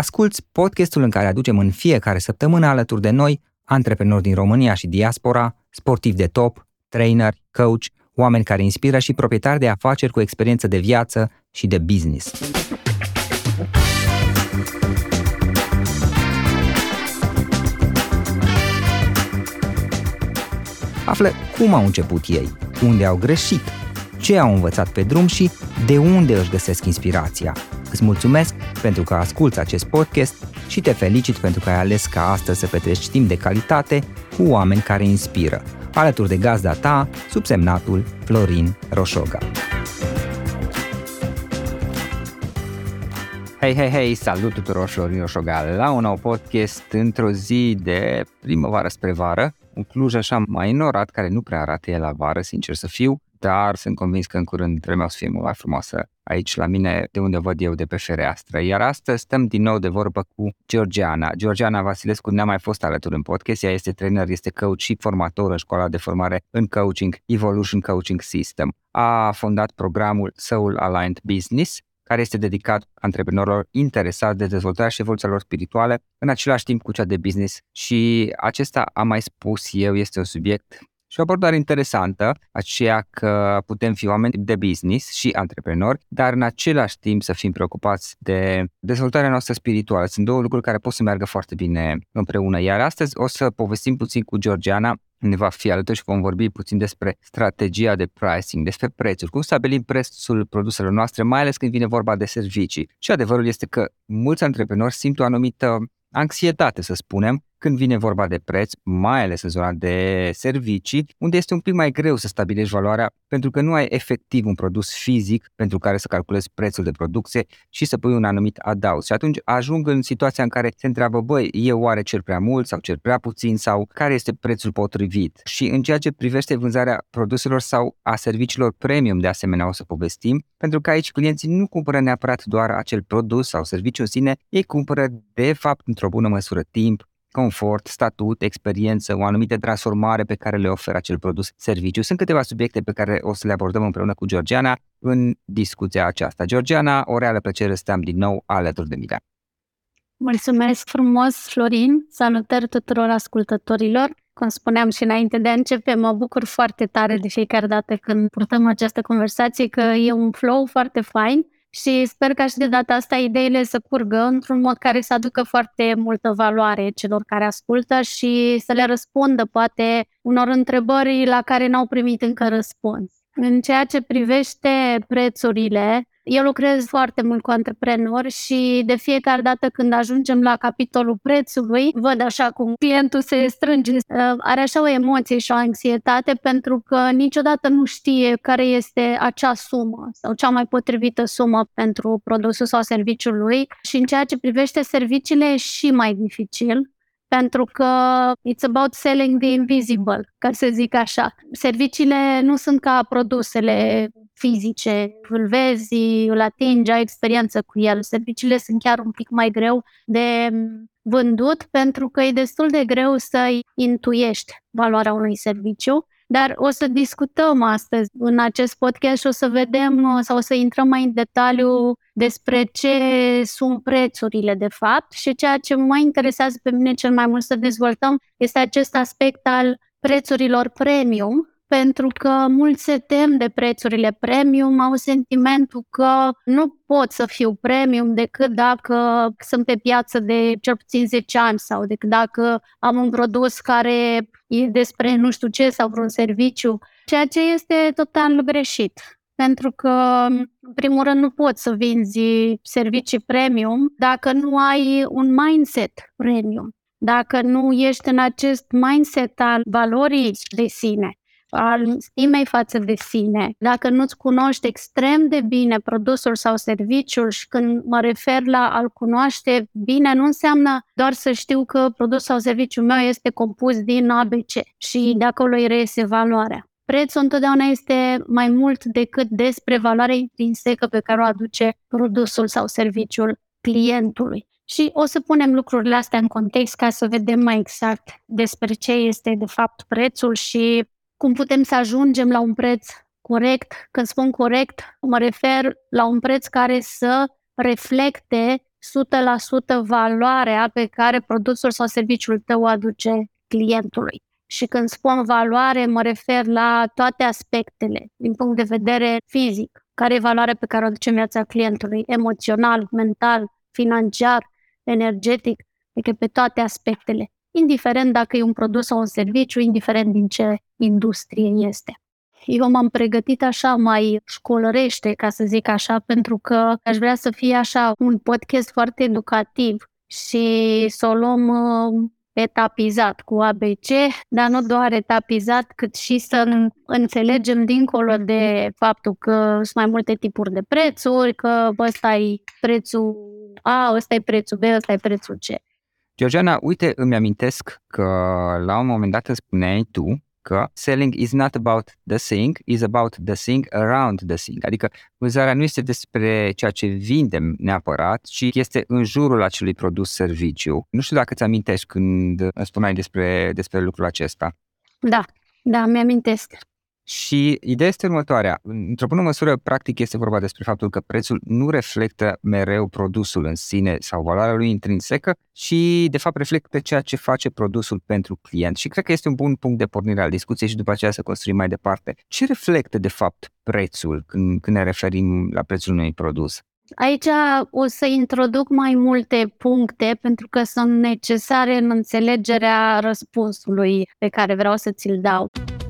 Asculți podcastul în care aducem în fiecare săptămână alături de noi antreprenori din România și diaspora, sportivi de top, trainer, coach, oameni care inspiră și proprietari de afaceri cu experiență de viață și de business. Află cum au început ei, unde au greșit, ce au învățat pe drum și de unde își găsesc inspirația. Îți mulțumesc pentru că asculți acest podcast și te felicit pentru că ai ales ca astăzi să petreci timp de calitate cu oameni care inspiră, alături de gazda ta, subsemnatul Florin Roșoga. Hei, hei, hei, salut tuturor, Florin Roșoga, la un nou podcast într-o zi de primăvară spre vară, un Cluj așa mai norat, care nu prea arată el la vară, sincer să fiu, dar sunt convins că în curând vremea o să fie mult mai frumoasă aici la mine, de unde văd eu de pe fereastră. Iar astăzi stăm din nou de vorbă cu Georgiana. Georgiana Vasilescu ne-a mai fost alături în podcast. Ea este trainer, este coach și formator în școala de formare în coaching Evolution Coaching System. A fondat programul Soul Aligned Business, care este dedicat antreprenorilor interesați de dezvoltarea și evoluția lor spirituale, în același timp cu cea de business. Și acesta, am mai spus eu, este un subiect și o abordare interesantă, aceea că putem fi oameni de business și antreprenori, dar în același timp să fim preocupați de dezvoltarea noastră spirituală. Sunt două lucruri care pot să meargă foarte bine împreună. Iar astăzi o să povestim puțin cu Georgiana ne va fi alături și vom vorbi puțin despre strategia de pricing, despre prețuri, cum stabilim prețul produselor noastre, mai ales când vine vorba de servicii. Și adevărul este că mulți antreprenori simt o anumită anxietate, să spunem, când vine vorba de preț, mai ales în zona de servicii, unde este un pic mai greu să stabilești valoarea pentru că nu ai efectiv un produs fizic pentru care să calculezi prețul de producție și să pui un anumit adaus. Și atunci ajung în situația în care se întreabă, băi, eu oare cer prea mult sau cer prea puțin sau care este prețul potrivit? Și în ceea ce privește vânzarea produselor sau a serviciilor premium, de asemenea o să povestim, pentru că aici clienții nu cumpără neapărat doar acel produs sau serviciu în sine, ei cumpără de fapt într-o bună măsură timp, confort, statut, experiență, o anumită transformare pe care le oferă acel produs, serviciu. Sunt câteva subiecte pe care o să le abordăm împreună cu Georgiana în discuția aceasta. Georgiana, o reală plăcere să am din nou alături de mine. Mulțumesc frumos, Florin! Salutări tuturor ascultătorilor! Cum spuneam și înainte de a începe, mă bucur foarte tare de fiecare dată când purtăm această conversație, că e un flow foarte fain și sper ca și de data asta ideile să curgă într-un mod care să aducă foarte multă valoare celor care ascultă și să le răspundă poate unor întrebări la care n-au primit încă răspuns. În ceea ce privește prețurile, eu lucrez foarte mult cu antreprenori și de fiecare dată când ajungem la capitolul prețului, văd așa cum clientul se strânge, uh, are așa o emoție și o anxietate pentru că niciodată nu știe care este acea sumă sau cea mai potrivită sumă pentru produsul sau serviciul lui și în ceea ce privește serviciile e și mai dificil pentru că it's about selling the invisible, ca să zic așa. Serviciile nu sunt ca produsele fizice, îl vezi, îl atingi, ai experiență cu el. Serviciile sunt chiar un pic mai greu de vândut pentru că e destul de greu să intuiești valoarea unui serviciu dar o să discutăm astăzi în acest podcast și o să vedem sau o să intrăm mai în detaliu despre ce sunt prețurile de fapt și ceea ce mă interesează pe mine cel mai mult să dezvoltăm este acest aspect al prețurilor premium, pentru că mulți se tem de prețurile premium, au sentimentul că nu pot să fiu premium decât dacă sunt pe piață de cel puțin 10 ani sau decât dacă am un produs care e despre nu știu ce sau vreun serviciu, ceea ce este total greșit. Pentru că, în primul rând, nu poți să vinzi servicii premium dacă nu ai un mindset premium, dacă nu ești în acest mindset al valorii de sine al stimei față de sine, dacă nu-ți cunoști extrem de bine produsul sau serviciul și când mă refer la a-l cunoaște bine, nu înseamnă doar să știu că produsul sau serviciul meu este compus din ABC și de acolo îi reiese valoarea. Prețul întotdeauna este mai mult decât despre valoarea intrinsecă pe care o aduce produsul sau serviciul clientului. Și o să punem lucrurile astea în context ca să vedem mai exact despre ce este de fapt prețul și cum putem să ajungem la un preț corect. Când spun corect, mă refer la un preț care să reflecte 100% valoarea pe care produsul sau serviciul tău aduce clientului. Și când spun valoare, mă refer la toate aspectele, din punct de vedere fizic, care e valoarea pe care o aduce viața clientului, emoțional, mental, financiar, energetic, adică pe toate aspectele, indiferent dacă e un produs sau un serviciu, indiferent din ce industrie este. Eu m-am pregătit așa mai școlărește, ca să zic așa, pentru că aș vrea să fie așa un podcast foarte educativ și să o luăm uh, etapizat cu ABC, dar nu doar etapizat, cât și să înțelegem dincolo de faptul că sunt mai multe tipuri de prețuri, că ăsta e prețul A, ăsta e prețul B, ăsta e prețul C. Georgiana, uite, îmi amintesc că la un moment dat îmi spuneai tu că selling is not about the thing, is about the thing around the thing. Adică vânzarea nu este despre ceea ce vindem neapărat, ci este în jurul acelui produs serviciu. Nu știu dacă ți amintești când spuneai despre, despre lucrul acesta. Da, da, mi-amintesc. Și ideea este următoarea. Într-o bună măsură, practic, este vorba despre faptul că prețul nu reflectă mereu produsul în sine sau valoarea lui intrinsecă, ci, de fapt, reflectă ceea ce face produsul pentru client. Și cred că este un bun punct de pornire al discuției și după aceea să construim mai departe. Ce reflectă, de fapt, prețul când, când ne referim la prețul unui produs? Aici o să introduc mai multe puncte pentru că sunt necesare în înțelegerea răspunsului pe care vreau să ți-l dau.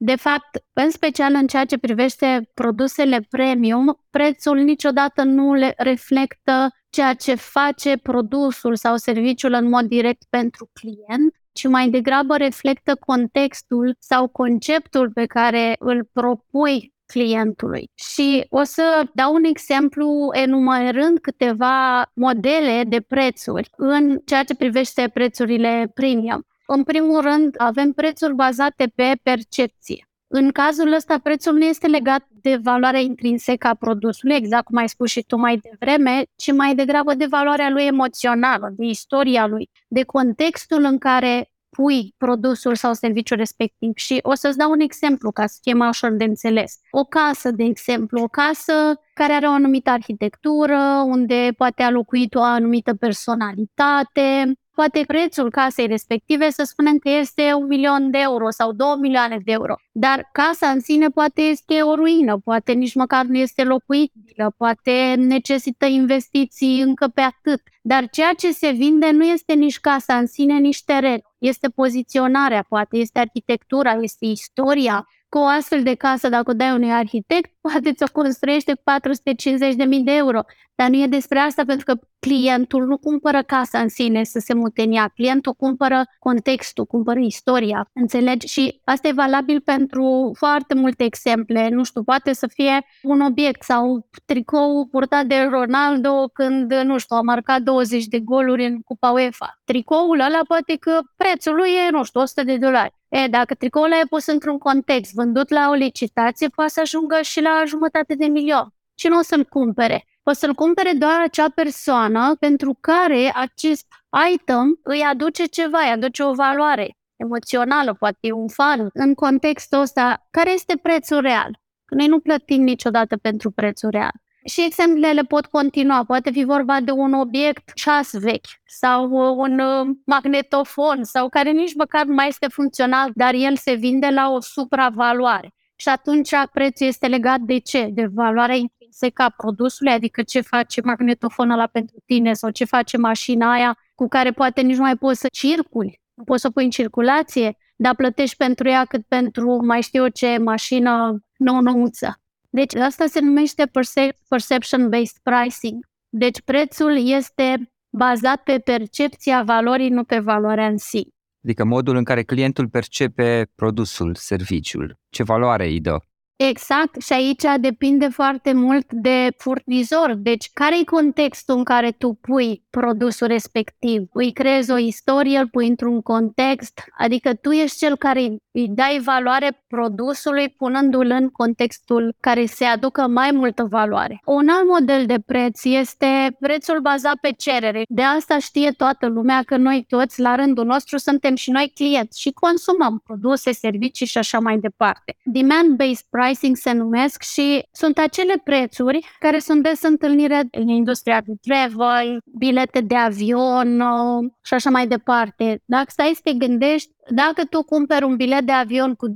De fapt, în special în ceea ce privește produsele premium, prețul niciodată nu le reflectă ceea ce face produsul sau serviciul în mod direct pentru client, ci mai degrabă reflectă contextul sau conceptul pe care îl propui clientului. Și o să dau un exemplu enumerând câteva modele de prețuri în ceea ce privește prețurile premium. În primul rând, avem prețuri bazate pe percepție. În cazul ăsta, prețul nu este legat de valoarea intrinsecă a produsului, exact cum ai spus și tu mai devreme, ci mai degrabă de valoarea lui emoțională, de istoria lui, de contextul în care pui produsul sau serviciul respectiv. Și o să-ți dau un exemplu ca să fie mai ușor de înțeles. O casă, de exemplu, o casă care are o anumită arhitectură, unde poate a locuit o anumită personalitate, poate prețul casei respective să spunem că este un milion de euro sau două milioane de euro. Dar casa în sine poate este o ruină, poate nici măcar nu este locuită, poate necesită investiții încă pe atât. Dar ceea ce se vinde nu este nici casa în sine, nici teren. Este poziționarea, poate este arhitectura, este istoria, cu o astfel de casă, dacă o dai unui arhitect, poate ți-o construiește cu 450.000 de euro. Dar nu e despre asta pentru că clientul nu cumpără casa în sine să se mute în ea. Clientul cumpără contextul, cumpără istoria. Înțelegi? Și asta e valabil pentru foarte multe exemple. Nu știu, poate să fie un obiect sau tricou purtat de Ronaldo când, nu știu, a marcat 20 de goluri în Cupa UEFA. Tricoul ăla poate că prețul lui e, nu știu, 100 de dolari. E, dacă tricoul e pus într-un context, vândut la o licitație, poate să ajungă și la jumătate de milion. Și nu o să-l cumpere? O să-l cumpere doar acea persoană pentru care acest item îi aduce ceva, îi aduce o valoare emoțională, poate un fan. În contextul ăsta, care este prețul real? Că noi nu plătim niciodată pentru prețul real. Și exemplele pot continua. Poate fi vorba de un obiect ceas vechi sau un uh, magnetofon sau care nici măcar nu mai este funcțional, dar el se vinde la o supravaloare. Și atunci prețul este legat de ce? De valoarea intrinsecă a produsului, adică ce face magnetofonul ăla pentru tine sau ce face mașina aia cu care poate nici nu mai poți să circuli, nu poți să o pui în circulație, dar plătești pentru ea cât pentru mai știu eu ce mașină nou-nouță. Deci asta se numește perce- perception-based pricing. Deci prețul este bazat pe percepția valorii, nu pe valoarea în si. Adică modul în care clientul percepe produsul, serviciul, ce valoare îi dă. Exact, și aici depinde foarte mult de furnizor. Deci, care e contextul în care tu pui produsul respectiv? Îi creezi o istorie, îl pui într-un context, adică tu ești cel care îi dai valoare produsului punându-l în contextul care se aducă mai multă valoare. Un alt model de preț este prețul bazat pe cerere. De asta știe toată lumea că noi toți, la rândul nostru, suntem și noi clienți și consumăm produse, servicii și așa mai departe. Demand-based pricing se numesc și sunt acele prețuri care sunt des întâlnire în industria de travel, bilete de avion uh, și așa mai departe. Dacă stai să te gândești, dacă tu cumperi un bilet de avion cu 2-3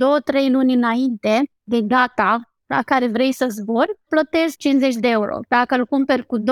luni înainte de data la care vrei să zbori, plătești 50 de euro. Dacă îl cumperi cu 2-3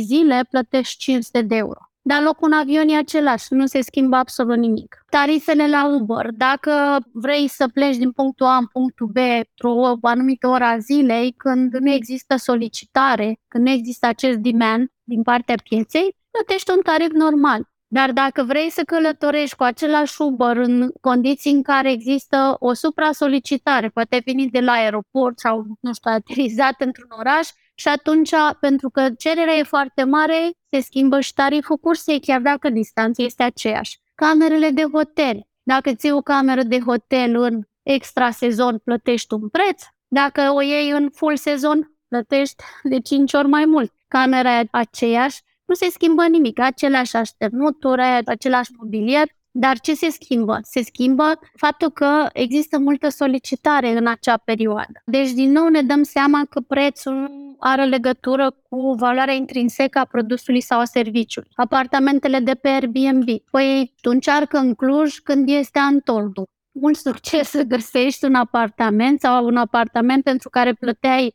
zile, plătești 500 de euro dar locul în avion e același, nu se schimbă absolut nimic. Tarifele la Uber, dacă vrei să pleci din punctul A în punctul B într-o anumită oră a zilei, când nu există solicitare, când nu există acest demand din partea pieței, plătești un tarif normal. Dar dacă vrei să călătorești cu același Uber în condiții în care există o supra-solicitare, poate veni de la aeroport sau, nu știu, aterizat într-un oraș, și atunci, pentru că cererea e foarte mare, se schimbă și tariful cursei, chiar dacă distanța este aceeași. Camerele de hotel. Dacă ții o cameră de hotel în extra sezon, plătești un preț. Dacă o iei în full sezon, plătești de 5 ori mai mult. Camera e aceeași, nu se schimbă nimic, aceleași așternuturi, același mobilier, dar ce se schimbă? Se schimbă faptul că există multă solicitare în acea perioadă. Deci, din nou, ne dăm seama că prețul are legătură cu valoarea intrinsecă a produsului sau a serviciului. Apartamentele de pe Airbnb. Păi, tu încearcă în Cluj când este Antoldu. Mult succes să găsești un apartament sau un apartament pentru care plăteai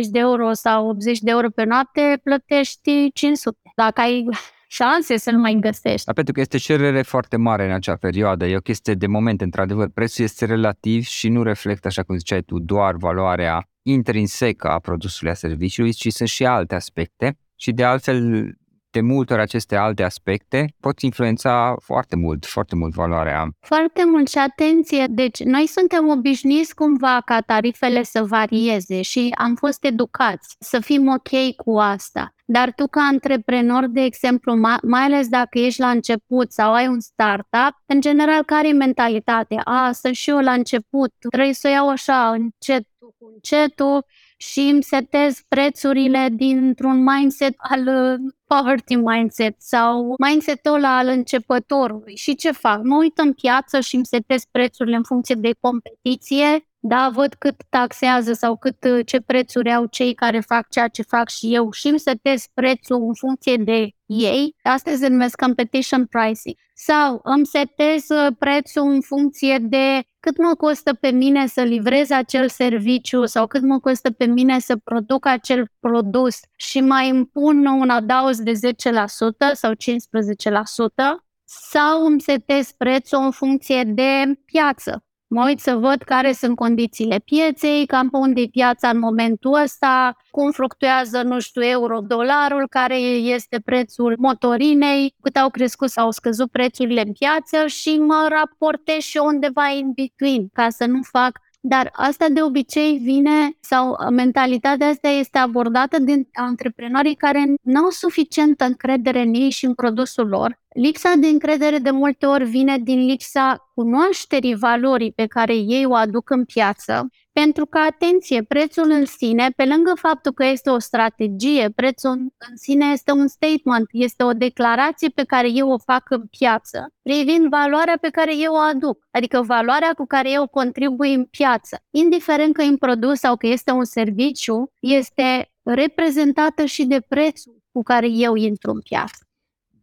40-50 de euro sau 80 de euro pe noapte, plătești 500. Dacă ai șanse să nu mai găsești. Da, pentru că este cerere foarte mare în acea perioadă. E o chestie de moment, într-adevăr. Prețul este relativ și nu reflectă, așa cum ziceai tu, doar valoarea intrinsecă a produsului, a serviciului, ci sunt și alte aspecte. Și de altfel, de multe ori aceste alte aspecte pot influența foarte mult, foarte mult valoarea. Foarte mult și atenție, deci noi suntem obișnuiți cumva ca tarifele să varieze și am fost educați să fim ok cu asta. Dar tu ca antreprenor, de exemplu, mai ales dacă ești la început sau ai un startup, în general care e mentalitatea? A, sunt și eu la început, trebuie să o iau așa, încet cu încetul și îmi setez prețurile dintr-un mindset al uh, poverty mindset sau mindset-ul ăla al începătorului. Și ce fac? Mă uit în piață și îmi setez prețurile în funcție de competiție da, văd cât taxează sau cât uh, ce prețuri au cei care fac ceea ce fac și eu. Și îmi setez prețul în funcție de ei, asta se numesc competition pricing. Sau îmi setez uh, prețul în funcție de cât mă costă pe mine să livrez acel serviciu sau cât mă costă pe mine să produc acel produs și mai impun un adaos de 10% sau 15% sau îmi setez prețul în funcție de piață mă uit să văd care sunt condițiile pieței, cam pe unde e piața în momentul ăsta, cum fluctuează, nu știu, euro-dolarul, care este prețul motorinei, cât au crescut sau au scăzut prețurile în piață și mă raportez și undeva in between, ca să nu fac dar asta de obicei vine sau mentalitatea asta este abordată de antreprenorii care nu au suficientă încredere în ei și în produsul lor. Lipsa de încredere de multe ori vine din lipsa cunoașterii valorii pe care ei o aduc în piață pentru că, atenție, prețul în sine, pe lângă faptul că este o strategie, prețul în sine este un statement, este o declarație pe care eu o fac în piață, privind valoarea pe care eu o aduc, adică valoarea cu care eu contribui în piață. Indiferent că e un produs sau că este un serviciu, este reprezentată și de prețul cu care eu intru în piață.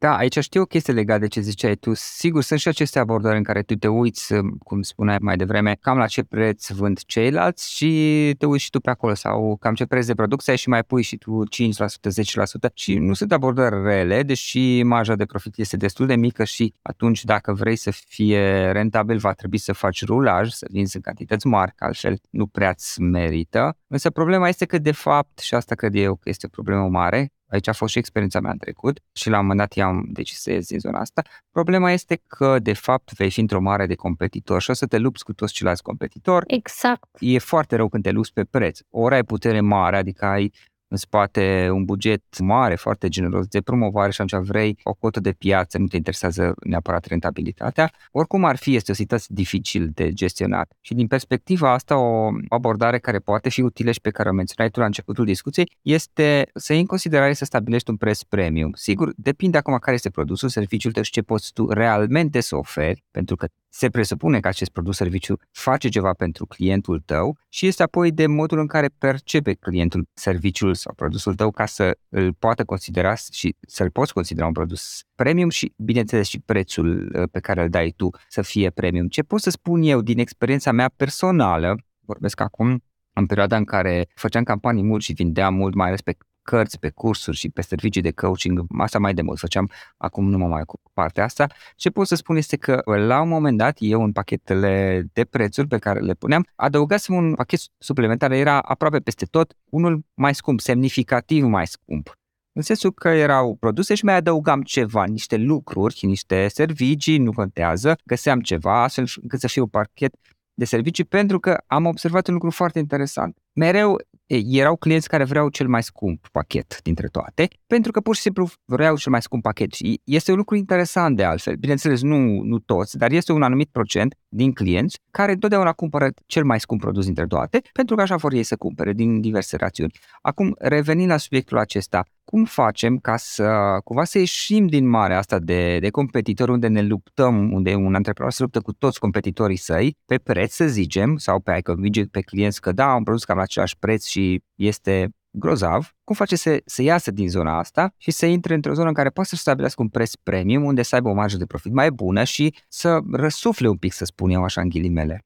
Da, aici știu o chestie legată de ce ziceai tu. Sigur, sunt și aceste abordări în care tu te uiți, cum spuneai mai devreme, cam la ce preț vând ceilalți și te uiți și tu pe acolo sau cam ce preț de producție și mai pui și tu 5%, 10% și nu sunt abordări rele, deși marja de profit este destul de mică și atunci dacă vrei să fie rentabil va trebui să faci rulaj, să vinzi în cantități mari, că altfel nu prea-ți merită. Însă problema este că de fapt, și asta cred eu că este o problemă mare, aici a fost și experiența mea în trecut și la un moment dat i-am decis să ies din zona asta. Problema este că, de fapt, vei fi într-o mare de competitor și o să te lupți cu toți ceilalți competitori. Exact. E foarte rău când te lupți pe preț. Ori ai putere mare, adică ai în spate un buget mare, foarte generos de promovare și atunci vrei o cotă de piață, nu te interesează neapărat rentabilitatea. Oricum ar fi, este o situație dificil de gestionat. Și din perspectiva asta, o abordare care poate fi utilă și pe care o menționai tu la începutul discuției, este să iei în considerare să stabilești un preț premium. Sigur, depinde acum care este produsul, serviciul tău și ce poți tu realmente să oferi, pentru că se presupune că acest produs serviciu face ceva pentru clientul tău și este apoi de modul în care percepe clientul serviciul sau produsul tău ca să îl poată considera și să-l poți considera un produs premium și, bineînțeles, și prețul uh, pe care îl dai tu să fie premium. Ce pot să spun eu din experiența mea personală, vorbesc acum în perioada în care făceam campanii mult și vindeam mult, mai ales pe cărți, pe cursuri și pe servicii de coaching, asta mai de mult făceam, acum nu mă mai cu partea asta. Ce pot să spun este că la un moment dat eu în pachetele de prețuri pe care le puneam, adăugasem un pachet suplimentar, era aproape peste tot, unul mai scump, semnificativ mai scump. În sensul că erau produse și mai adăugam ceva, niște lucruri, niște servicii, nu contează, găseam ceva astfel încât să fie un pachet de servicii pentru că am observat un lucru foarte interesant. Mereu erau clienți care vreau cel mai scump pachet dintre toate, pentru că pur și simplu vreau cel mai scump pachet. Și este un lucru interesant de altfel. Bineînțeles, nu, nu toți, dar este un anumit procent din clienți care întotdeauna cumpără cel mai scump produs dintre toate, pentru că așa vor ei să cumpere din diverse rațiuni. Acum, revenind la subiectul acesta, cum facem ca să cumva să ieșim din marea asta de, de competitori unde ne luptăm, unde un antreprenor se luptă cu toți competitorii săi, pe preț să zicem, sau pe a convinge pe clienți că da, un produs cam la același preț și este grozav, cum face să, să iasă din zona asta și să intre într-o zonă în care poate să stabilească un preț premium, unde să aibă o marjă de profit mai bună și să răsufle un pic, să spun eu așa în ghilimele.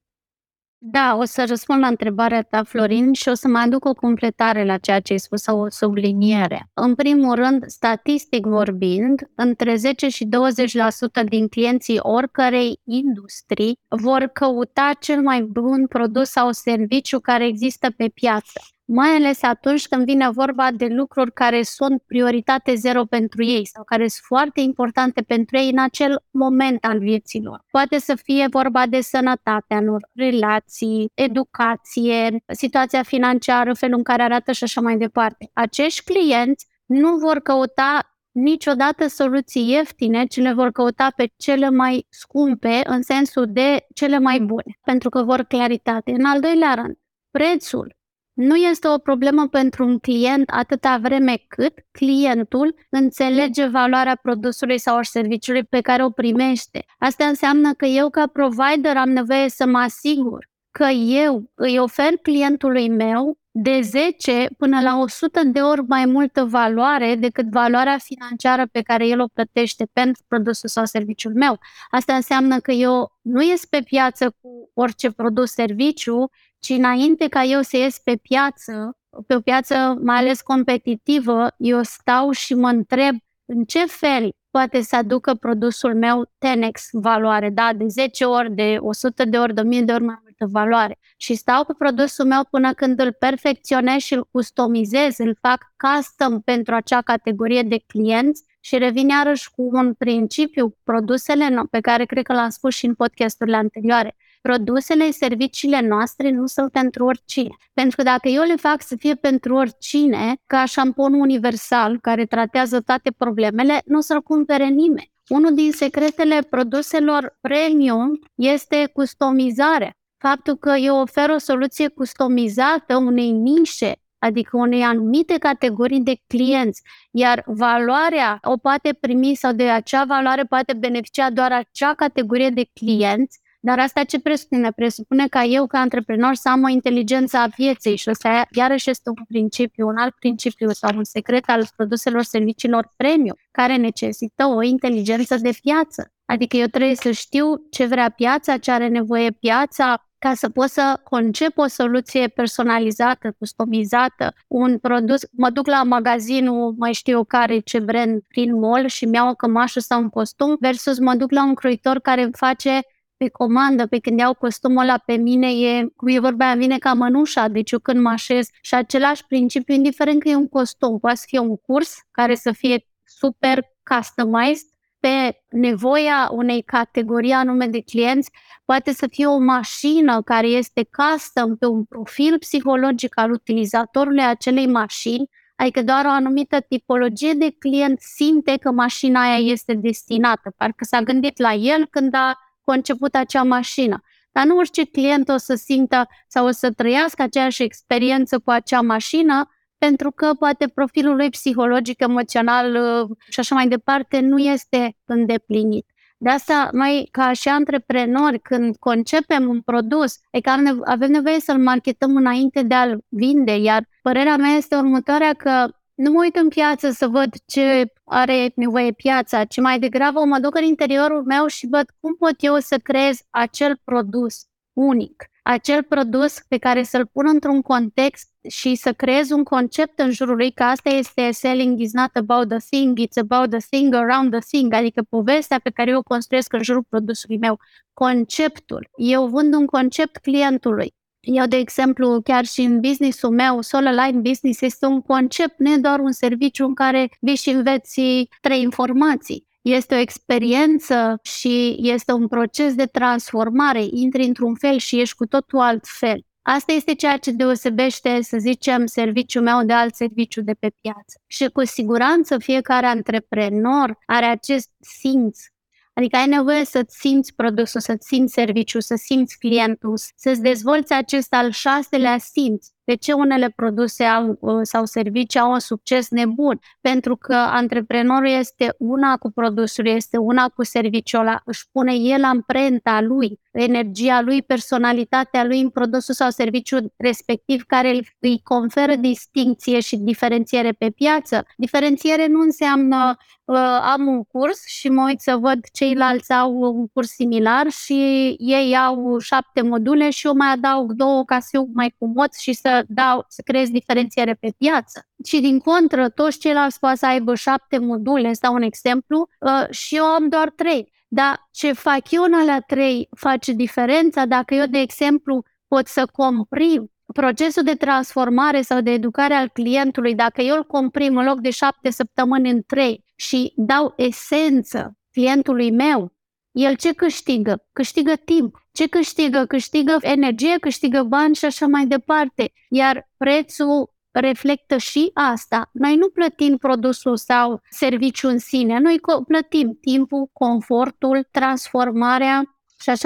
Da, o să răspund la întrebarea ta, Florin, și o să mai aduc o completare la ceea ce ai spus sau o subliniere. În primul rând, statistic vorbind, între 10 și 20% din clienții oricărei industrii vor căuta cel mai bun produs sau serviciu care există pe piață mai ales atunci când vine vorba de lucruri care sunt prioritate zero pentru ei sau care sunt foarte importante pentru ei în acel moment al vieții lor. Poate să fie vorba de sănătatea lor, relații, educație, situația financiară, felul în care arată și așa mai departe. Acești clienți nu vor căuta niciodată soluții ieftine, ci le vor căuta pe cele mai scumpe, în sensul de cele mai bune, pentru că vor claritate. În al doilea rând, prețul nu este o problemă pentru un client atâta vreme cât clientul înțelege valoarea produsului sau serviciului pe care o primește. Asta înseamnă că eu ca provider am nevoie să mă asigur că eu îi ofer clientului meu de 10 până la 100 de ori mai multă valoare decât valoarea financiară pe care el o plătește pentru produsul sau serviciul meu. Asta înseamnă că eu nu ies pe piață cu orice produs serviciu, ci înainte ca eu să ies pe piață, pe o piață mai ales competitivă, eu stau și mă întreb în ce fel poate să aducă produsul meu 10x valoare, da, de 10 ori, de 100 de ori, de 1000 de ori mai multă valoare. Și stau pe produsul meu până când îl perfecționez și îl customizez, îl fac custom pentru acea categorie de clienți și revin iarăși cu un principiu, produsele pe care cred că l-am spus și în podcasturile anterioare produsele, serviciile noastre nu sunt pentru oricine. Pentru că dacă eu le fac să fie pentru oricine, ca șamponul universal care tratează toate problemele, nu o să-l cumpere nimeni. Unul din secretele produselor premium este customizarea. Faptul că eu ofer o soluție customizată unei nișe adică unei anumite categorii de clienți, iar valoarea o poate primi sau de acea valoare poate beneficia doar acea categorie de clienți, dar asta ce presupune? Presupune ca eu, ca antreprenor, să am o inteligență a pieței și ăsta iarăși este un principiu, un alt principiu sau un secret al produselor serviciilor premium, care necesită o inteligență de piață. Adică eu trebuie să știu ce vrea piața, ce are nevoie piața, ca să pot să concep o soluție personalizată, customizată, un produs. Mă duc la magazinul, mai știu care, ce brand, prin mall și mi-au o cămașă sau un costum, versus mă duc la un croitor care face pe comandă, pe când iau costumul ăla pe mine, e, cum e vorba aia, vine ca mănușa, deci eu când mă așez și același principiu, indiferent că e un costum, poate să fie un curs care să fie super customized pe nevoia unei categorii anume de clienți, poate să fie o mașină care este custom pe un profil psihologic al utilizatorului acelei mașini, adică doar o anumită tipologie de client simte că mașina aia este destinată, parcă s-a gândit la el când a conceput acea mașină. Dar nu orice client o să simtă sau o să trăiască aceeași experiență cu acea mașină, pentru că poate profilul lui psihologic, emoțional uh, și așa mai departe nu este îndeplinit. De asta, noi, ca și antreprenori, când concepem un produs, e că avem nevoie să-l marketăm înainte de a-l vinde, iar părerea mea este următoarea că nu mă uit în piață să văd ce are nevoie piața, ci mai degrabă mă duc în interiorul meu și văd cum pot eu să creez acel produs unic, acel produs pe care să-l pun într-un context și să creez un concept în jurul lui, că asta este selling is not about the thing, it's about the thing around the thing, adică povestea pe care eu o construiesc în jurul produsului meu, conceptul. Eu vând un concept clientului. Eu, de exemplu, chiar și în businessul meu, Solo Line Business este un concept, nu e doar un serviciu în care vii și înveți trei informații. Este o experiență și este un proces de transformare. Intri într-un fel și ești cu totul alt fel. Asta este ceea ce deosebește, să zicem, serviciul meu de alt serviciu de pe piață. Și cu siguranță fiecare antreprenor are acest simț Adică ai nevoie să-ți simți produsul, să-ți simți serviciul, să simți clientul, să-ți dezvolți acest al șaselea simț. De ce unele produse au, uh, sau servicii au un succes nebun? Pentru că antreprenorul este una cu produsul, este una cu serviciul ăla, își pune el amprenta lui, energia lui, personalitatea lui în produsul sau serviciul respectiv care îi conferă distinție și diferențiere pe piață. Diferențiere nu înseamnă uh, am un curs și mă uit să văd ceilalți au un curs similar și ei au șapte module și eu mai adaug două ca să fiu mai comod și să dau, să creez diferențiere pe piață. Și din contră, toți ceilalți poate să aibă șapte module, sau un exemplu, uh, și eu am doar trei. Dar ce fac eu în alea trei face diferența dacă eu, de exemplu, pot să comprim procesul de transformare sau de educare al clientului, dacă eu îl comprim în loc de șapte săptămâni în trei și dau esență clientului meu, el ce câștigă? Câștigă timp. Ce câștigă? Câștigă energie, câștigă bani și așa mai departe. Iar prețul reflectă și asta. Noi nu plătim produsul sau serviciul în sine, noi plătim timpul, confortul, transformarea și așa.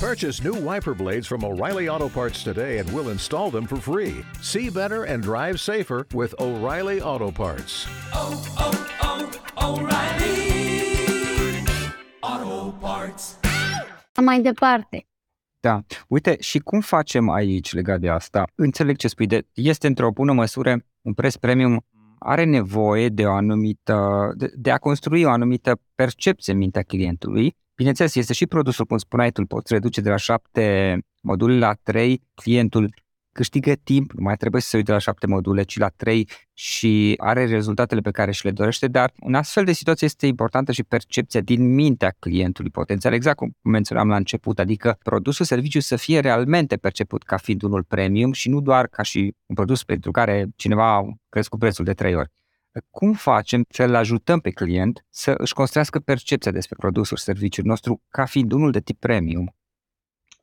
Purchase new wiper blades from O'Reilly Auto Parts today and we'll install them for free. See better and drive safer with O'Reilly Auto Parts. Oh, oh, oh, O'Reilly Auto Parts. Mai departe. Da. Uite, și cum facem aici legat de asta? Înțeleg ce spui, de, este într-o bună măsură un preț premium are nevoie de o anumită, de, de a construi o anumită percepție în mintea clientului. Bineînțeles, este și produsul, cum spuneai tu, îl poți reduce de la șapte module la trei, clientul câștigă timp, nu mai trebuie să se uite la șapte module, ci la trei și are rezultatele pe care și le dorește, dar în astfel de situație este importantă și percepția din mintea clientului potențial, exact cum menționam la început, adică produsul, serviciu să fie realmente perceput ca fiind unul premium și nu doar ca și un produs pentru care cineva a crescut prețul de trei ori. Cum facem să-l ajutăm pe client să își construiască percepția despre produsul, serviciul nostru ca fiind unul de tip premium?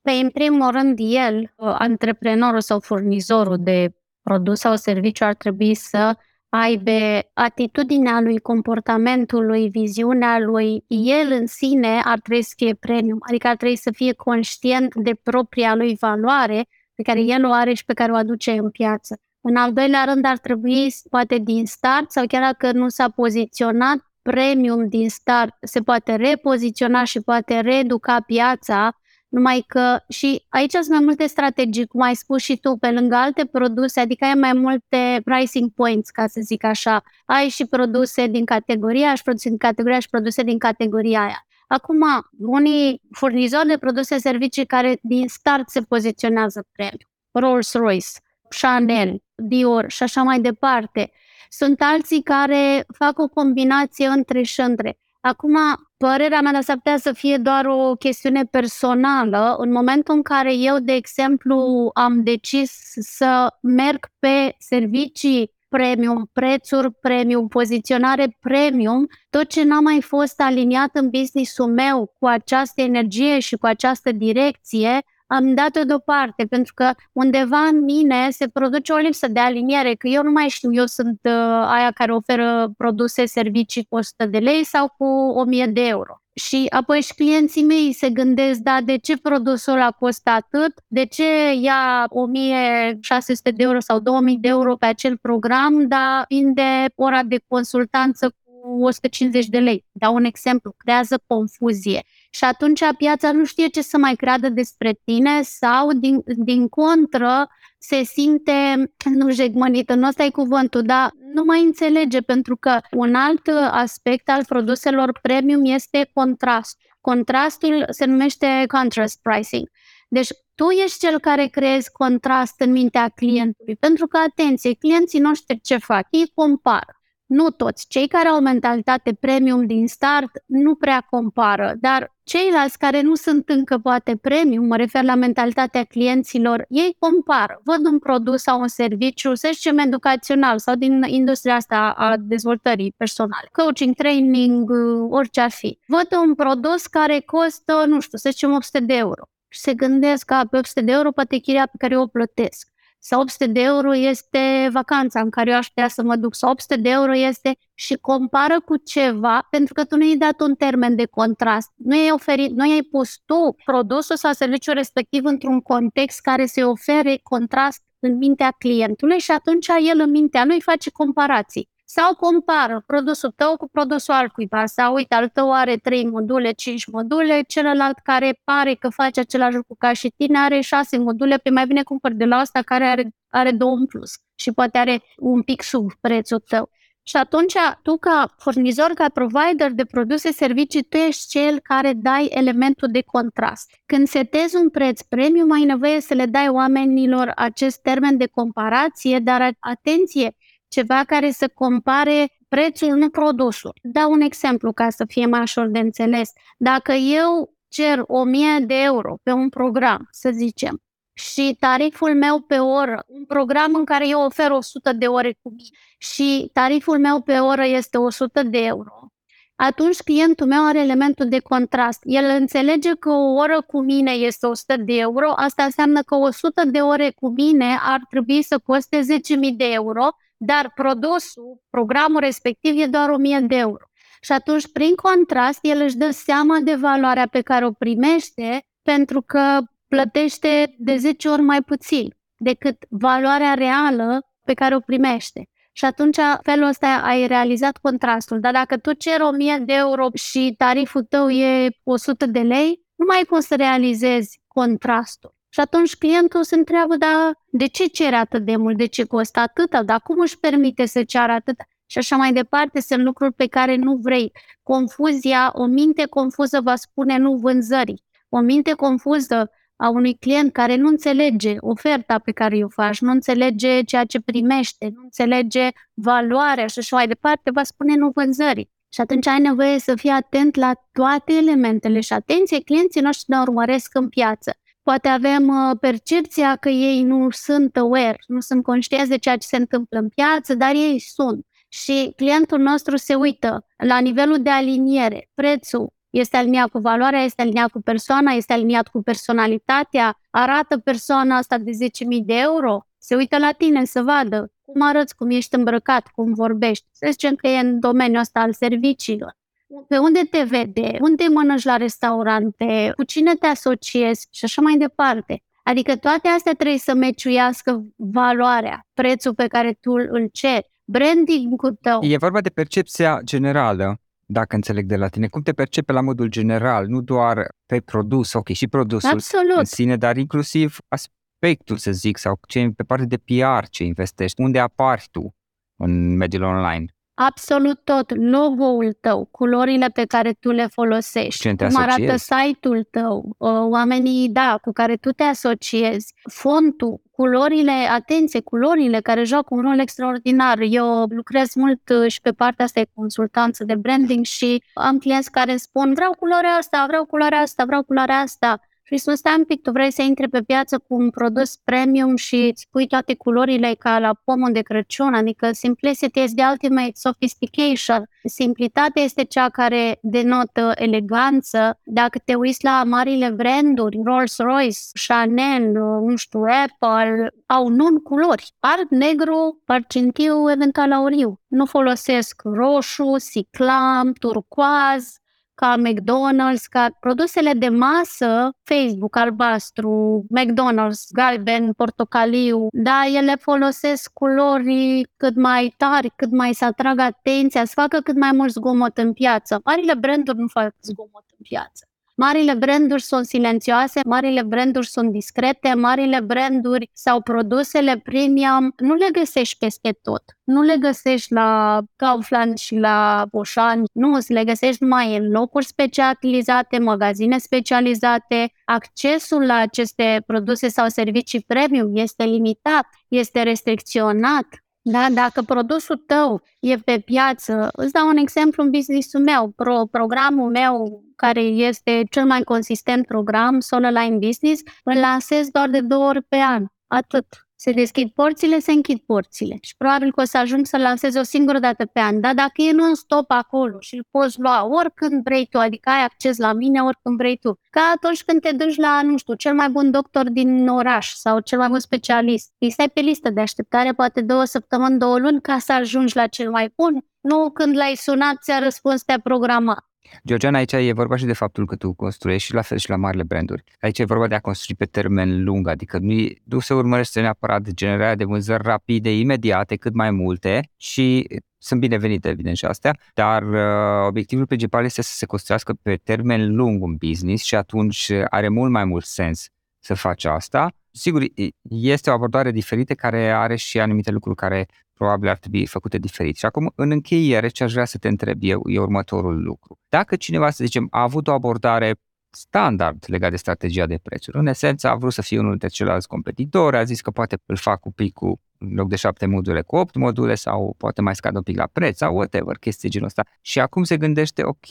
Păi, în primul rând, el, antreprenorul sau furnizorul de produs sau serviciu ar trebui să aibă atitudinea lui, comportamentul lui, viziunea lui, el în sine ar trebui să fie premium, adică ar trebui să fie conștient de propria lui valoare pe care el o are și pe care o aduce în piață. În al doilea rând ar trebui, poate din start sau chiar dacă nu s-a poziționat premium din start, se poate repoziționa și poate reeduca piața numai că și aici sunt mai multe strategii, cum ai spus și tu, pe lângă alte produse, adică ai mai multe pricing points, ca să zic așa. Ai și produse din categoria și produse din categoria și produse din categoria aia. Acum, unii furnizori de produse servicii care din start se poziționează premium, Rolls-Royce, Chanel, Dior și așa mai departe. Sunt alții care fac o combinație între și între. Acum, Părerea mea s-ar putea să fie doar o chestiune personală. În momentul în care eu, de exemplu, am decis să merg pe servicii premium, prețuri premium, poziționare premium, tot ce n-a mai fost aliniat în business-ul meu cu această energie și cu această direcție, am dat-o deoparte, pentru că undeva în mine se produce o lipsă de aliniere, că eu nu mai știu, eu sunt uh, aia care oferă produse, servicii cu 100 de lei sau cu 1000 de euro. Și apoi și clienții mei se gândesc, da, de ce produsul ăla costă atât? De ce ia 1600 de euro sau 2000 de euro pe acel program, dar vinde ora de consultanță cu 150 de lei? Dau un exemplu, creează confuzie. Și atunci piața nu știe ce să mai creadă despre tine sau, din, din contră, se simte, nu jegmănită, nu ăsta e cuvântul, dar nu mai înțelege, pentru că un alt aspect al produselor premium este contrast. Contrastul se numește contrast pricing. Deci tu ești cel care creezi contrast în mintea clientului, pentru că, atenție, clienții noștri ce fac? Ei compară. Nu toți. Cei care au o mentalitate premium din start nu prea compară, dar ceilalți care nu sunt încă poate premium, mă refer la mentalitatea clienților, ei compară. Văd un produs sau un serviciu, să zicem educațional sau din industria asta a dezvoltării personale, coaching, training, orice ar fi. Văd un produs care costă, nu știu, să zicem 800 de euro și se gândesc că pe 800 de euro poate chiria pe care o plătesc sau 800 de euro este vacanța în care eu aș putea să mă duc, sau 800 de euro este și compară cu ceva, pentru că tu nu ai dat un termen de contrast, nu ai oferit, nu ai pus tu produsul sau serviciul respectiv într-un context care să ofere contrast în mintea clientului și atunci el în mintea lui face comparații sau compară produsul tău cu produsul altcuiva sau uite, al tău are 3 module, 5 module, celălalt care pare că face același lucru ca și tine are 6 module, pe mai bine cumpăr de la asta care are, are 2 în plus și poate are un pic sub prețul tău. Și atunci, tu ca furnizor, ca provider de produse, servicii, tu ești cel care dai elementul de contrast. Când setezi un preț premium, ai nevoie să le dai oamenilor acest termen de comparație, dar atenție, ceva care să compare prețul, nu produsul. Dau un exemplu ca să fie mai ușor de înțeles. Dacă eu cer 1000 de euro pe un program, să zicem, și tariful meu pe oră, un program în care eu ofer 100 de ore cu mine și tariful meu pe oră este 100 de euro, atunci clientul meu are elementul de contrast. El înțelege că o oră cu mine este 100 de euro, asta înseamnă că 100 de ore cu mine ar trebui să coste 10.000 de euro, dar produsul, programul respectiv e doar 1000 de euro. Și atunci, prin contrast, el își dă seama de valoarea pe care o primește pentru că plătește de 10 ori mai puțin decât valoarea reală pe care o primește. Și atunci, felul ăsta ai realizat contrastul. Dar dacă tu ceri 1000 de euro și tariful tău e 100 de lei, nu mai poți să realizezi contrastul. Și atunci clientul se întreabă, dar de ce cere atât de mult, de ce costă atâta, dar cum își permite să ceară atâta? Și așa mai departe, sunt lucruri pe care nu vrei. Confuzia, o minte confuză va spune nu vânzării. O minte confuză a unui client care nu înțelege oferta pe care o faci, nu înțelege ceea ce primește, nu înțelege valoarea și așa mai departe, va spune nu vânzării. Și atunci ai nevoie să fii atent la toate elementele și atenție, clienții noștri ne urmăresc în piață. Poate avem uh, percepția că ei nu sunt aware, nu sunt conștienți de ceea ce se întâmplă în piață, dar ei sunt. Și clientul nostru se uită la nivelul de aliniere, prețul este aliniat cu valoarea, este aliniat cu persoana, este aliniat cu personalitatea, arată persoana asta de 10.000 de euro, se uită la tine să vadă cum arăți, cum ești îmbrăcat, cum vorbești. Să zicem că e în domeniul ăsta al serviciilor pe unde te vede, unde mănânci la restaurante, cu cine te asociezi și așa mai departe. Adică toate astea trebuie să meciuiască valoarea, prețul pe care tu îl ceri, branding-ul tău. E vorba de percepția generală, dacă înțeleg de la tine. Cum te percepe la modul general, nu doar pe produs, ok, și produsul Absolut. în sine, dar inclusiv aspectul, să zic, sau ce pe partea de PR ce investești, unde apari tu în mediul online. Absolut tot, logo-ul tău, culorile pe care tu le folosești, cum arată site-ul tău, oamenii, da, cu care tu te asociezi, fontul, culorile, atenție, culorile care joacă un rol extraordinar. Eu lucrez mult uh, și pe partea asta de consultanță de branding și am clienți care spun vreau culoarea asta, vreau culoarea asta, vreau culoarea asta. Și spun, stai un pic, tu vrei să intri pe piață cu un produs premium și îți pui toate culorile ca la pomul de Crăciun, adică simplicity is the ultimate sophistication. Simplitatea este cea care denotă eleganță. Dacă te uiți la marile branduri, Rolls-Royce, Chanel, nu știu, Apple, au non-culori. Alb, negru, argintiu, eventual auriu. Nu folosesc roșu, siclam, turcoaz, ca McDonald's, ca produsele de masă, Facebook albastru, McDonald's galben, portocaliu, da, ele folosesc culori cât mai tari, cât mai să atragă atenția, să facă cât mai mult zgomot în piață. Marile branduri nu fac zgomot în piață. Marile branduri sunt silențioase, marile branduri sunt discrete, marile branduri sau produsele premium nu le găsești peste tot. Nu le găsești la Kaufland și la Boșani, nu, le găsești numai în locuri specializate, magazine specializate. Accesul la aceste produse sau servicii premium este limitat, este restricționat. Da? Dacă produsul tău e pe piață, îți dau un exemplu în business-ul meu, pro, programul meu care este cel mai consistent program, Solo Line Business, îl lansez doar de două ori pe an. Atât. Se deschid porțile, se închid porțile. Și probabil că o să ajung să lansez o singură dată pe an. Dar dacă e non-stop acolo și îl poți lua oricând vrei tu, adică ai acces la mine oricând vrei tu, ca atunci când te duci la, nu știu, cel mai bun doctor din oraș sau cel mai bun specialist, îi stai pe listă de așteptare poate două săptămâni, două luni ca să ajungi la cel mai bun, nu când l-ai sunat, ți-a răspuns, te-a programat. Georgian, aici e vorba și de faptul că tu construiești și la fel și la marile branduri. Aici e vorba de a construi pe termen lung, adică nu, nu se urmărește neapărat generarea de vânzări rapide, imediate, cât mai multe și sunt binevenite, evident, și astea, dar uh, obiectivul principal este să se construiască pe termen lung un business și atunci are mult mai mult sens să faci asta. Sigur, este o abordare diferită care are și anumite lucruri care probabil ar trebui făcute diferit. Și acum, în încheiere, ce aș vrea să te întreb eu e următorul lucru. Dacă cineva, să zicem, a avut o abordare standard legat de strategia de prețuri. În esență, a vrut să fie unul dintre ceilalți competitori, a zis că poate îl fac cu pic cu în loc de șapte module cu opt module sau poate mai scad un pic la preț sau whatever, chestii genul ăsta. Și acum se gândește, ok,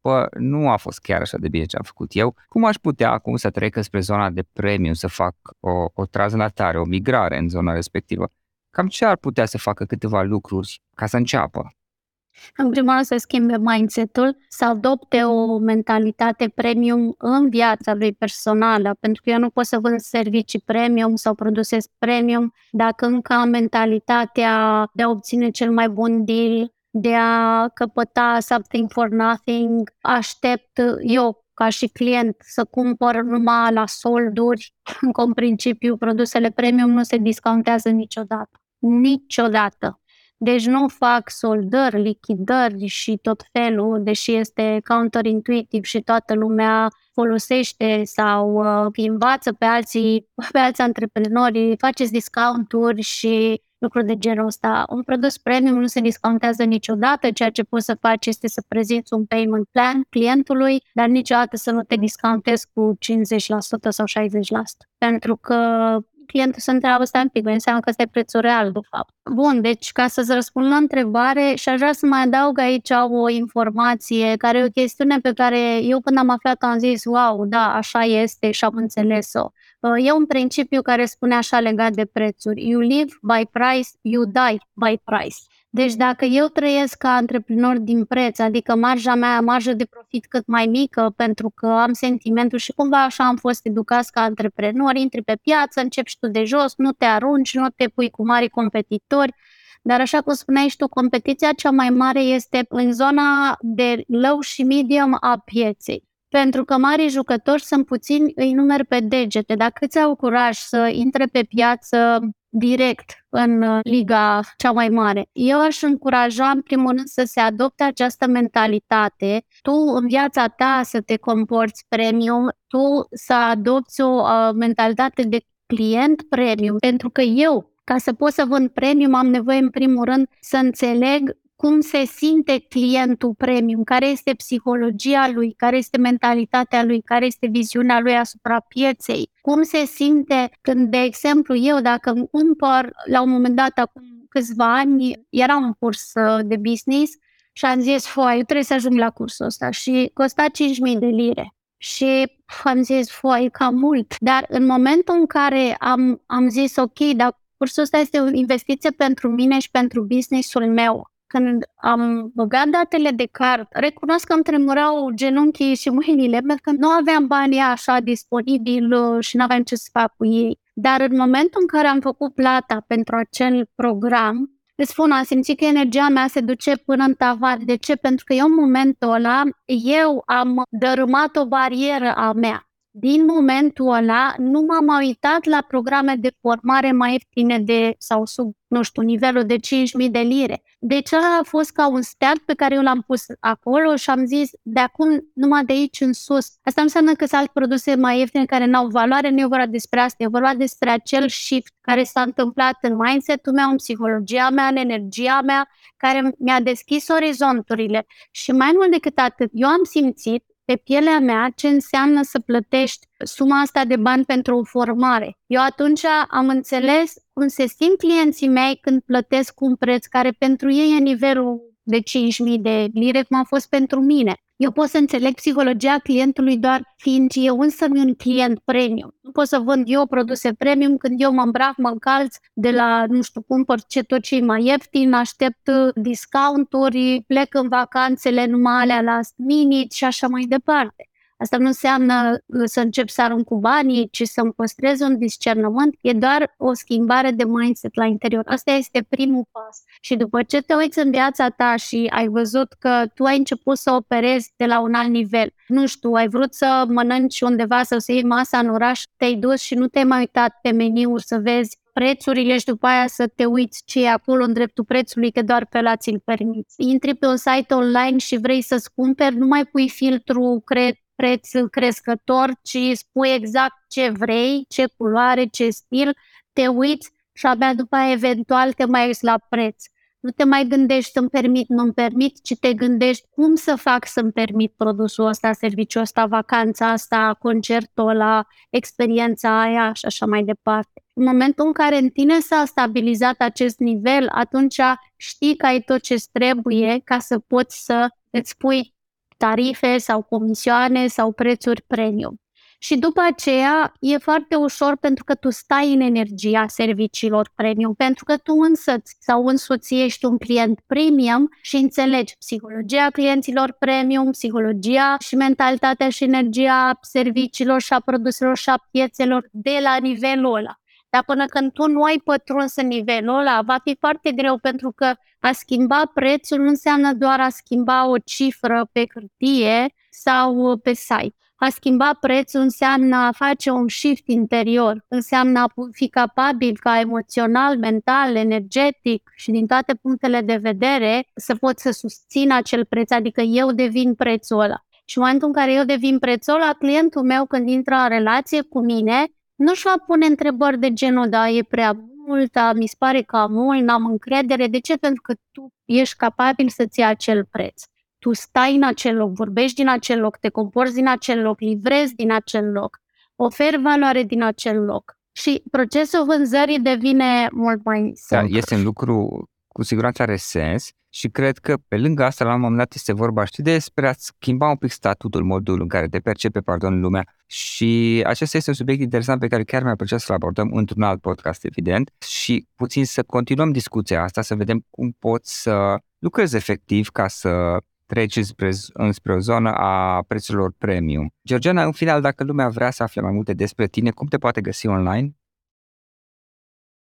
bă, nu a fost chiar așa de bine ce am făcut eu, cum aș putea acum să trec spre zona de premium, să fac o, o translatare, o migrare în zona respectivă? Cam ce ar putea să facă câteva lucruri ca să înceapă? În primul rând să schimbe mindset-ul, să adopte o mentalitate premium în viața lui personală, pentru că eu nu pot să vând servicii premium sau produse premium dacă încă am mentalitatea de a obține cel mai bun deal, de a căpăta something for nothing, aștept eu ca și client să cumpăr numai la solduri, în principiu produsele premium nu se discountează niciodată. Niciodată. Deci nu fac soldări, lichidări și tot felul, deși este counterintuitiv și toată lumea folosește sau uh, învață pe alții, pe alți antreprenori, faceți discounturi și lucruri de genul ăsta. Un produs premium nu se discountează niciodată, ceea ce poți să faci este să prezinți un payment plan clientului, dar niciodată să nu te discountezi cu 50% sau 60%. Pentru că clientul se întreabă, stai un pic, înseamnă că ăsta e prețul real, de fapt. Bun, deci ca să-ți răspund la întrebare și aș vrea să mai adaug aici o informație care e o chestiune pe care eu când am aflat am zis, wow, da, așa este și am înțeles-o. E un principiu care spune așa legat de prețuri. You live by price, you die by price. Deci dacă eu trăiesc ca antreprenor din preț, adică marja mea, marjă de profit cât mai mică, pentru că am sentimentul și cumva așa am fost educați ca antreprenori, intri pe piață, începi și tu de jos, nu te arunci, nu te pui cu mari competitori, dar așa cum spuneai și tu, competiția cea mai mare este în zona de low și medium a pieței. Pentru că mari jucători sunt puțini, îi numeri pe degete. Dacă ți au curaj să intre pe piață direct în uh, liga cea mai mare. Eu aș încuraja în primul rând să se adopte această mentalitate, tu în viața ta să te comporți premium, tu să adopți o uh, mentalitate de client premium, pentru că eu ca să pot să vând premium, am nevoie în primul rând să înțeleg cum se simte clientul premium, care este psihologia lui, care este mentalitatea lui, care este viziunea lui asupra pieței, cum se simte când, de exemplu, eu dacă îmi cumpăr la un moment dat acum câțiva ani, era un curs uh, de business și am zis, foi, eu trebuie să ajung la cursul ăsta și costa 5.000 de lire. Și am zis, foi, cam mult. Dar în momentul în care am, am zis, ok, dar cursul ăsta este o investiție pentru mine și pentru businessul meu, când am băgat datele de card, recunosc că îmi tremurau genunchii și mâinile, pentru că nu aveam banii așa disponibil uh, și nu aveam ce să fac cu ei. Dar în momentul în care am făcut plata pentru acel program, îți spun, am simțit că energia mea se duce până în tavan. De ce? Pentru că eu în momentul ăla, eu am dărâmat o barieră a mea. Din momentul ăla, nu m-am uitat la programe de formare mai ieftine de, sau sub, nu știu, nivelul de 5.000 de lire. Deci ăla a fost ca un start pe care eu l-am pus acolo și am zis, de acum numai de aici în sus. Asta înseamnă că sunt alte produse mai ieftine care n-au valoare, nu e vorba despre asta, e vorba despre acel shift care s-a întâmplat în mindset-ul meu, în psihologia mea, în energia mea, care mi-a deschis orizonturile. Și mai mult decât atât, eu am simțit pe pielea mea ce înseamnă să plătești suma asta de bani pentru o formare. Eu atunci am înțeles cum se simt clienții mei când plătesc un preț care pentru ei e nivelul de 5.000 de lire, cum a fost pentru mine. Eu pot să înțeleg psihologia clientului doar fiind eu însă un client premium. Nu pot să vând eu produse premium când eu mă îmbrac, mă încalț de la, nu știu, cumpăr ce tot ce mai ieftin, aștept discounturi, plec în vacanțele numai alea la minute și așa mai departe. Asta nu înseamnă uh, să încep să arunc cu banii, ci să-mi păstrez un discernământ. E doar o schimbare de mindset la interior. Asta este primul pas. Și după ce te uiți în viața ta și ai văzut că tu ai început să operezi de la un alt nivel, nu știu, ai vrut să mănânci undeva sau să iei masa în oraș, te-ai dus și nu te-ai mai uitat pe meniu să vezi prețurile și după aia să te uiți ce e acolo în dreptul prețului, că doar pe la ți-l permiți. Intri pe un site online și vrei să-ți cumperi, nu mai pui filtru, cred, preț crescător, ci spui exact ce vrei, ce culoare, ce stil, te uiți și abia după aia eventual te mai uiți la preț. Nu te mai gândești să-mi permit, nu-mi permit, ci te gândești cum să fac să-mi permit produsul ăsta, serviciul ăsta, vacanța asta, concertul ăla, experiența aia și așa mai departe. În momentul în care în tine s-a stabilizat acest nivel, atunci știi că ai tot ce trebuie ca să poți să îți pui tarife sau comisioane sau prețuri premium. Și după aceea e foarte ușor pentru că tu stai în energia serviciilor premium, pentru că tu însăți sau însuți ești un client premium și înțelegi psihologia clienților premium, psihologia și mentalitatea și energia serviciilor și a produselor și a piețelor de la nivelul ăla. Dar până când tu nu ai pătruns în nivelul ăla, va fi foarte greu pentru că a schimba prețul nu înseamnă doar a schimba o cifră pe hârtie sau pe site. A schimba prețul înseamnă a face un shift interior, înseamnă a fi capabil ca emoțional, mental, energetic și din toate punctele de vedere să pot să susțin acel preț, adică eu devin prețul ăla. Și în momentul în care eu devin prețul ăla, clientul meu când intră în relație cu mine, nu-și va pune întrebări de genul, da, e prea mult, da, mi se pare că mult, n-am încredere. De ce? Pentru că tu ești capabil să-ți iei acel preț. Tu stai în acel loc, vorbești din acel loc, te comporți din acel loc, livrezi din acel loc, oferi valoare din acel loc. Și procesul vânzării devine mult mai simplu. Da, este un lucru cu siguranță are sens și cred că pe lângă asta la un moment dat este vorba și despre a schimba un pic statutul, modul în care te percepe, pardon, lumea și acesta este un subiect interesant pe care chiar mi-a plăcea să-l abordăm într-un alt podcast, evident, și puțin să continuăm discuția asta, să vedem cum poți să lucrezi efectiv ca să treci înspre, înspre o zonă a prețurilor premium. Georgiana, în final, dacă lumea vrea să afle mai multe despre tine, cum te poate găsi online?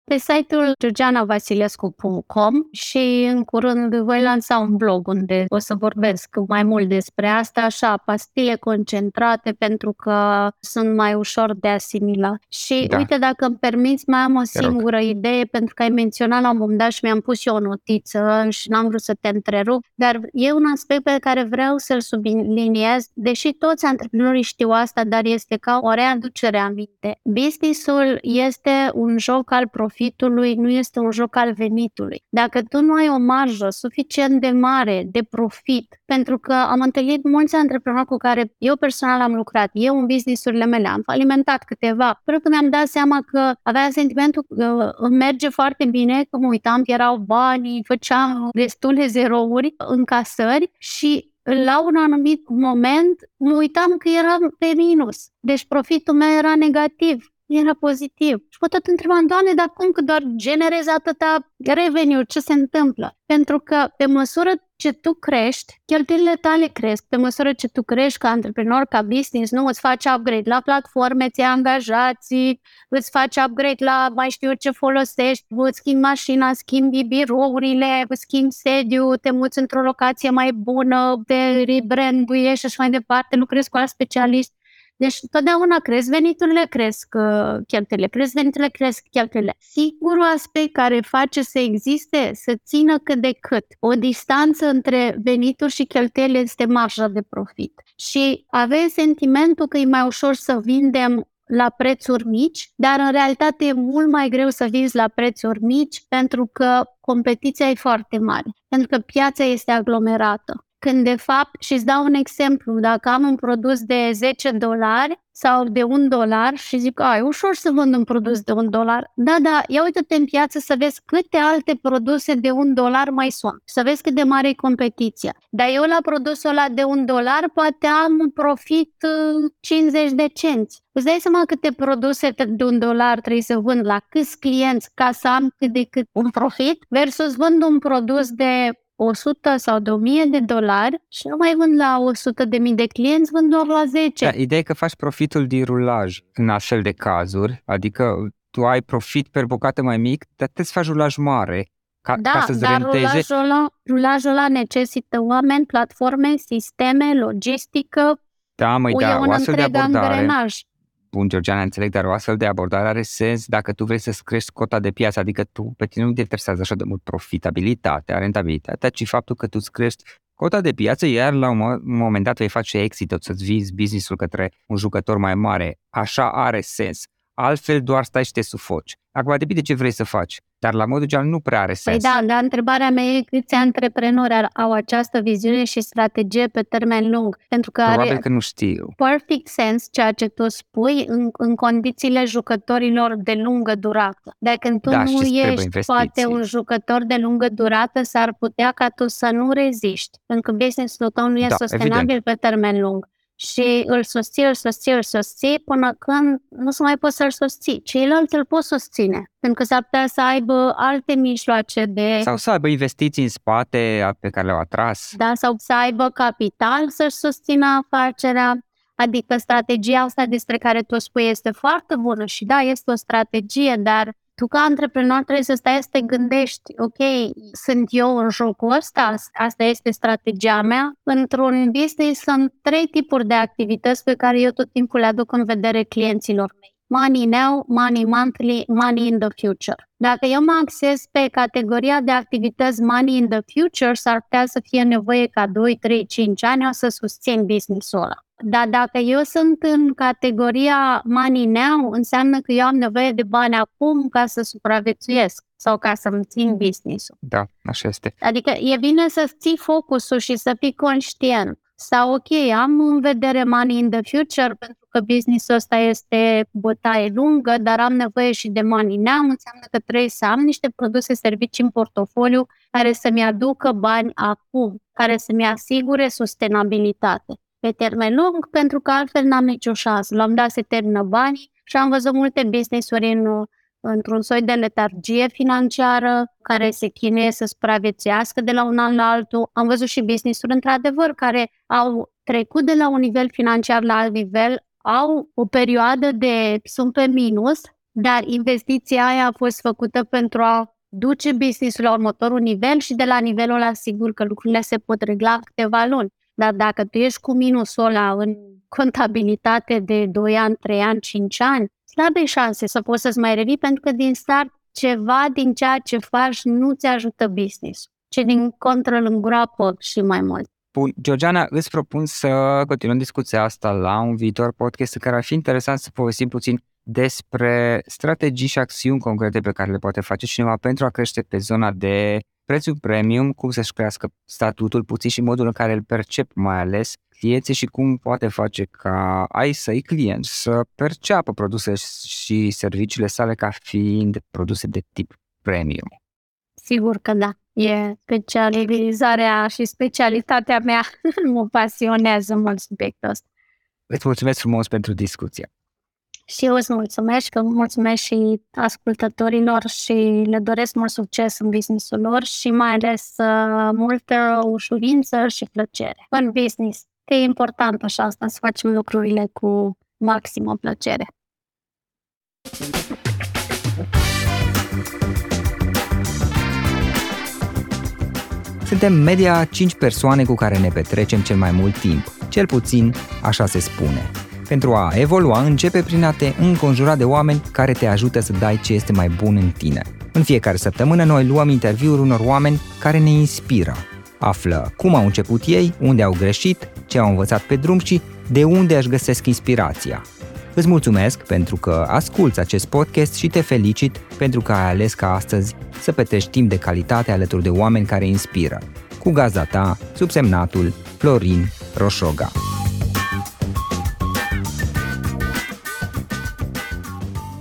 Pe site-ul georgianavasilescu.com și în curând voi lansa un blog unde o să vorbesc mai mult despre asta, așa, pastile concentrate pentru că sunt mai ușor de asimilat. Și da. uite, dacă îmi permiți, mai am o singură idee pentru că ai menționat la un moment dat și mi-am pus eu o notiță și n-am vrut să te întrerup, dar e un aspect pe care vreau să-l subliniez, deși toți antreprenorii știu asta, dar este ca o readucere aminte. Business-ul este un joc al profitului profitului nu este un joc al venitului. Dacă tu nu ai o marjă suficient de mare de profit, pentru că am întâlnit mulți antreprenori cu care eu personal am lucrat, eu în businessurile mele am alimentat câteva, pentru că mi-am dat seama că avea sentimentul că îmi merge foarte bine, că mă uitam, erau bani, făceam destule zerouri în casări și la un anumit moment mă uitam că eram pe minus. Deci profitul meu era negativ era pozitiv. Și mă tot întrebam, Doamne, dar cum că doar generezi atâta revenue? Ce se întâmplă? Pentru că pe măsură ce tu crești, cheltuielile tale cresc. Pe măsură ce tu crești ca antreprenor, ca business, nu îți faci upgrade la platforme, ți angajații, îți faci upgrade la mai știu eu ce folosești, îți schimbi mașina, schimbi birourile, îți schimbi sediu, te muți într-o locație mai bună, te rebranduiești și așa mai departe, lucrezi cu alți specialiști. Deci totdeauna cresc veniturile, cresc uh, cheltuielile, cresc veniturile, cresc cheltuielile. Singurul aspect care face să existe, să țină cât de cât o distanță între venituri și cheltuieli este marja de profit. Și avem sentimentul că e mai ușor să vindem la prețuri mici, dar în realitate e mult mai greu să vinzi la prețuri mici pentru că competiția e foarte mare, pentru că piața este aglomerată. Când de fapt, și îți dau un exemplu, dacă am un produs de 10 dolari sau de 1 dolar și zic, ai, ușor să vând un produs de 1 dolar. Da, da, ia uite-te în piață să vezi câte alte produse de 1 dolar mai sunt, să vezi cât de mare e competiția. Dar eu la produsul ăla de 1 dolar poate am un profit 50 uh, de cenți. Îți dai seama câte produse de un dolar trebuie să vând la câți clienți ca să am cât de cât un profit versus vând un produs de 100 sau de 1000 de dolari și nu mai vând la 100 de mii de clienți, vând doar la 10. Da, ideea e că faci profitul din rulaj în astfel de cazuri, adică tu ai profit per bucată mai mic, dar te faci rulaj mare ca, da, ca să-ți dar renteze. rulajul ăla, rulajul ăla necesită oameni, platforme, sisteme, logistică, Da, măi, e da, un o astfel de întreg abordare, angrenaj. Bun, Georgiana, înțeleg, dar o astfel de abordare are sens dacă tu vrei să crești cota de piață, adică tu, pe tine nu te interesează așa de mult profitabilitatea, rentabilitatea, ci faptul că tu îți crești cota de piață, iar la un mo- un moment dat vei face exit, să-ți vizi business-ul către un jucător mai mare. Așa are sens. Altfel doar stai și te sufoci. Acum depinde ce vrei să faci, dar la modul general nu prea are Păi sens. da, dar întrebarea mea e câți antreprenori ar- au această viziune și strategie pe termen lung. Pentru că Probabil are că nu știu. perfect sens ceea ce tu spui în, în condițiile jucătorilor de lungă durată. Dacă când tu Da, nu și îți trebuie ești investiții. poate un jucător de lungă durată, s-ar putea ca tu să nu reziști, pentru că business-ul tău nu e Da, sustenabil pe termen lung. Și îl susții, îl susții, îl susții până când nu se mai poți să-l susții. Ceilalți îl pot susține, pentru că s-ar putea să aibă alte mijloace de Sau să aibă investiții în spate a- pe care le-au atras. da, sau să aibă capital să-și susțină afacerea. Adică strategia asta despre care tu spui este foarte bună și da, este o strategie, dar tu ca antreprenor trebuie să stai să te gândești, ok, sunt eu în jocul ăsta, asta este strategia mea. Într-un business sunt trei tipuri de activități pe care eu tot timpul le aduc în vedere clienților mei. Money now, money monthly, money in the future. Dacă eu mă axez pe categoria de activități money in the future, s-ar putea să fie nevoie ca 2, 3, 5 ani o să susțin business-ul ăla. Dar dacă eu sunt în categoria money now, înseamnă că eu am nevoie de bani acum ca să supraviețuiesc sau ca să-mi țin business-ul. Da, așa este. Adică e bine să ții focusul și să fii conștient. Sau, ok, am în vedere money in the future pentru că business-ul ăsta este bătaie lungă, dar am nevoie și de money now, înseamnă că trebuie să am niște produse, servicii în portofoliu care să-mi aducă bani acum, care să-mi asigure sustenabilitate pe termen lung, pentru că altfel n-am nicio șansă. La un dat se termină banii și am văzut multe business-uri în, într-un soi de letargie financiară, care se chinuie să supraviețuiască de la un an la altul. Am văzut și business-uri, într-adevăr, care au trecut de la un nivel financiar la alt nivel, au o perioadă de sunt pe minus, dar investiția aia a fost făcută pentru a duce business-ul la următorul nivel și de la nivelul ăla sigur că lucrurile se pot regla în câteva luni. Dar dacă tu ești cu minusul ăla în contabilitate de 2 ani, 3 ani, 5 ani, slabe șanse să poți să-ți mai revii pentru că din start ceva din ceea ce faci nu ți ajută business, ci din contră îl îngroapă și mai mult. Bun, Georgiana, îți propun să continuăm discuția asta la un viitor podcast în care ar fi interesant să povestim puțin despre strategii și acțiuni concrete pe care le poate face cineva pentru a crește pe zona de prețul premium, cum să-și crească statutul puțin și modul în care îl percep mai ales clienții și cum poate face ca ai săi clienți să perceapă produse și serviciile sale ca fiind produse de tip premium. Sigur că da. E specializarea și specialitatea mea. mă pasionează mult subiectul ăsta. Îți mulțumesc frumos pentru discuție. Și eu îți mulțumesc, că mulțumesc și ascultătorilor și le doresc mult succes în businessul lor și mai ales uh, multă ușurință și plăcere în business. Că e important așa asta, să facem lucrurile cu maximă plăcere. Suntem media 5 persoane cu care ne petrecem cel mai mult timp, cel puțin așa se spune. Pentru a evolua, începe prin a te înconjura de oameni care te ajută să dai ce este mai bun în tine. În fiecare săptămână noi luăm interviuri unor oameni care ne inspiră. Află cum au început ei, unde au greșit, ce au învățat pe drum și de unde își găsesc inspirația. Îți mulțumesc pentru că asculți acest podcast și te felicit pentru că ai ales ca astăzi să petrești timp de calitate alături de oameni care inspiră. Cu gazda ta, subsemnatul Florin Roșoga.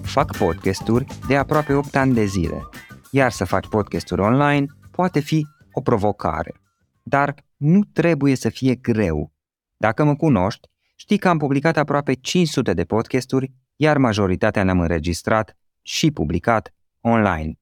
Fac podcasturi de aproape 8 ani de zile, iar să faci podcasturi online poate fi o provocare. Dar nu trebuie să fie greu. Dacă mă cunoști, știi că am publicat aproape 500 de podcasturi, iar majoritatea le-am înregistrat și publicat online.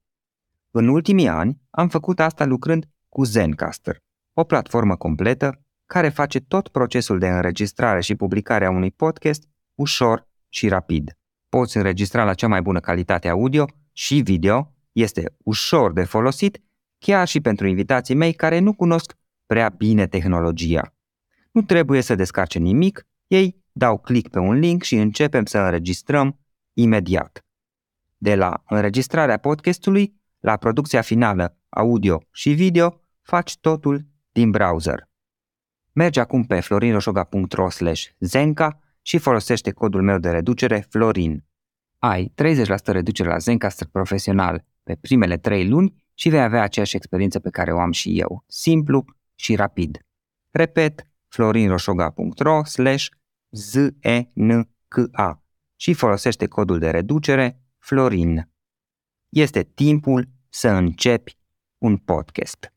În ultimii ani am făcut asta lucrând cu Zencaster, o platformă completă care face tot procesul de înregistrare și publicare a unui podcast ușor și rapid. Poți înregistra la cea mai bună calitate audio și video, este ușor de folosit, chiar și pentru invitații mei care nu cunosc prea bine tehnologia. Nu trebuie să descarce nimic, ei dau click pe un link și începem să înregistrăm imediat. De la înregistrarea podcastului la producția finală audio și video, faci totul din browser. Mergi acum pe florinroșoga.ro zenca și folosește codul meu de reducere FLORIN. Ai 30% reducere la Zencaster profesional pe primele 3 luni și vei avea aceeași experiență pe care o am și eu, simplu și rapid. Repet, florinroșoga.ro slash ZENCA și folosește codul de reducere FLORIN. Este timpul să începi un podcast.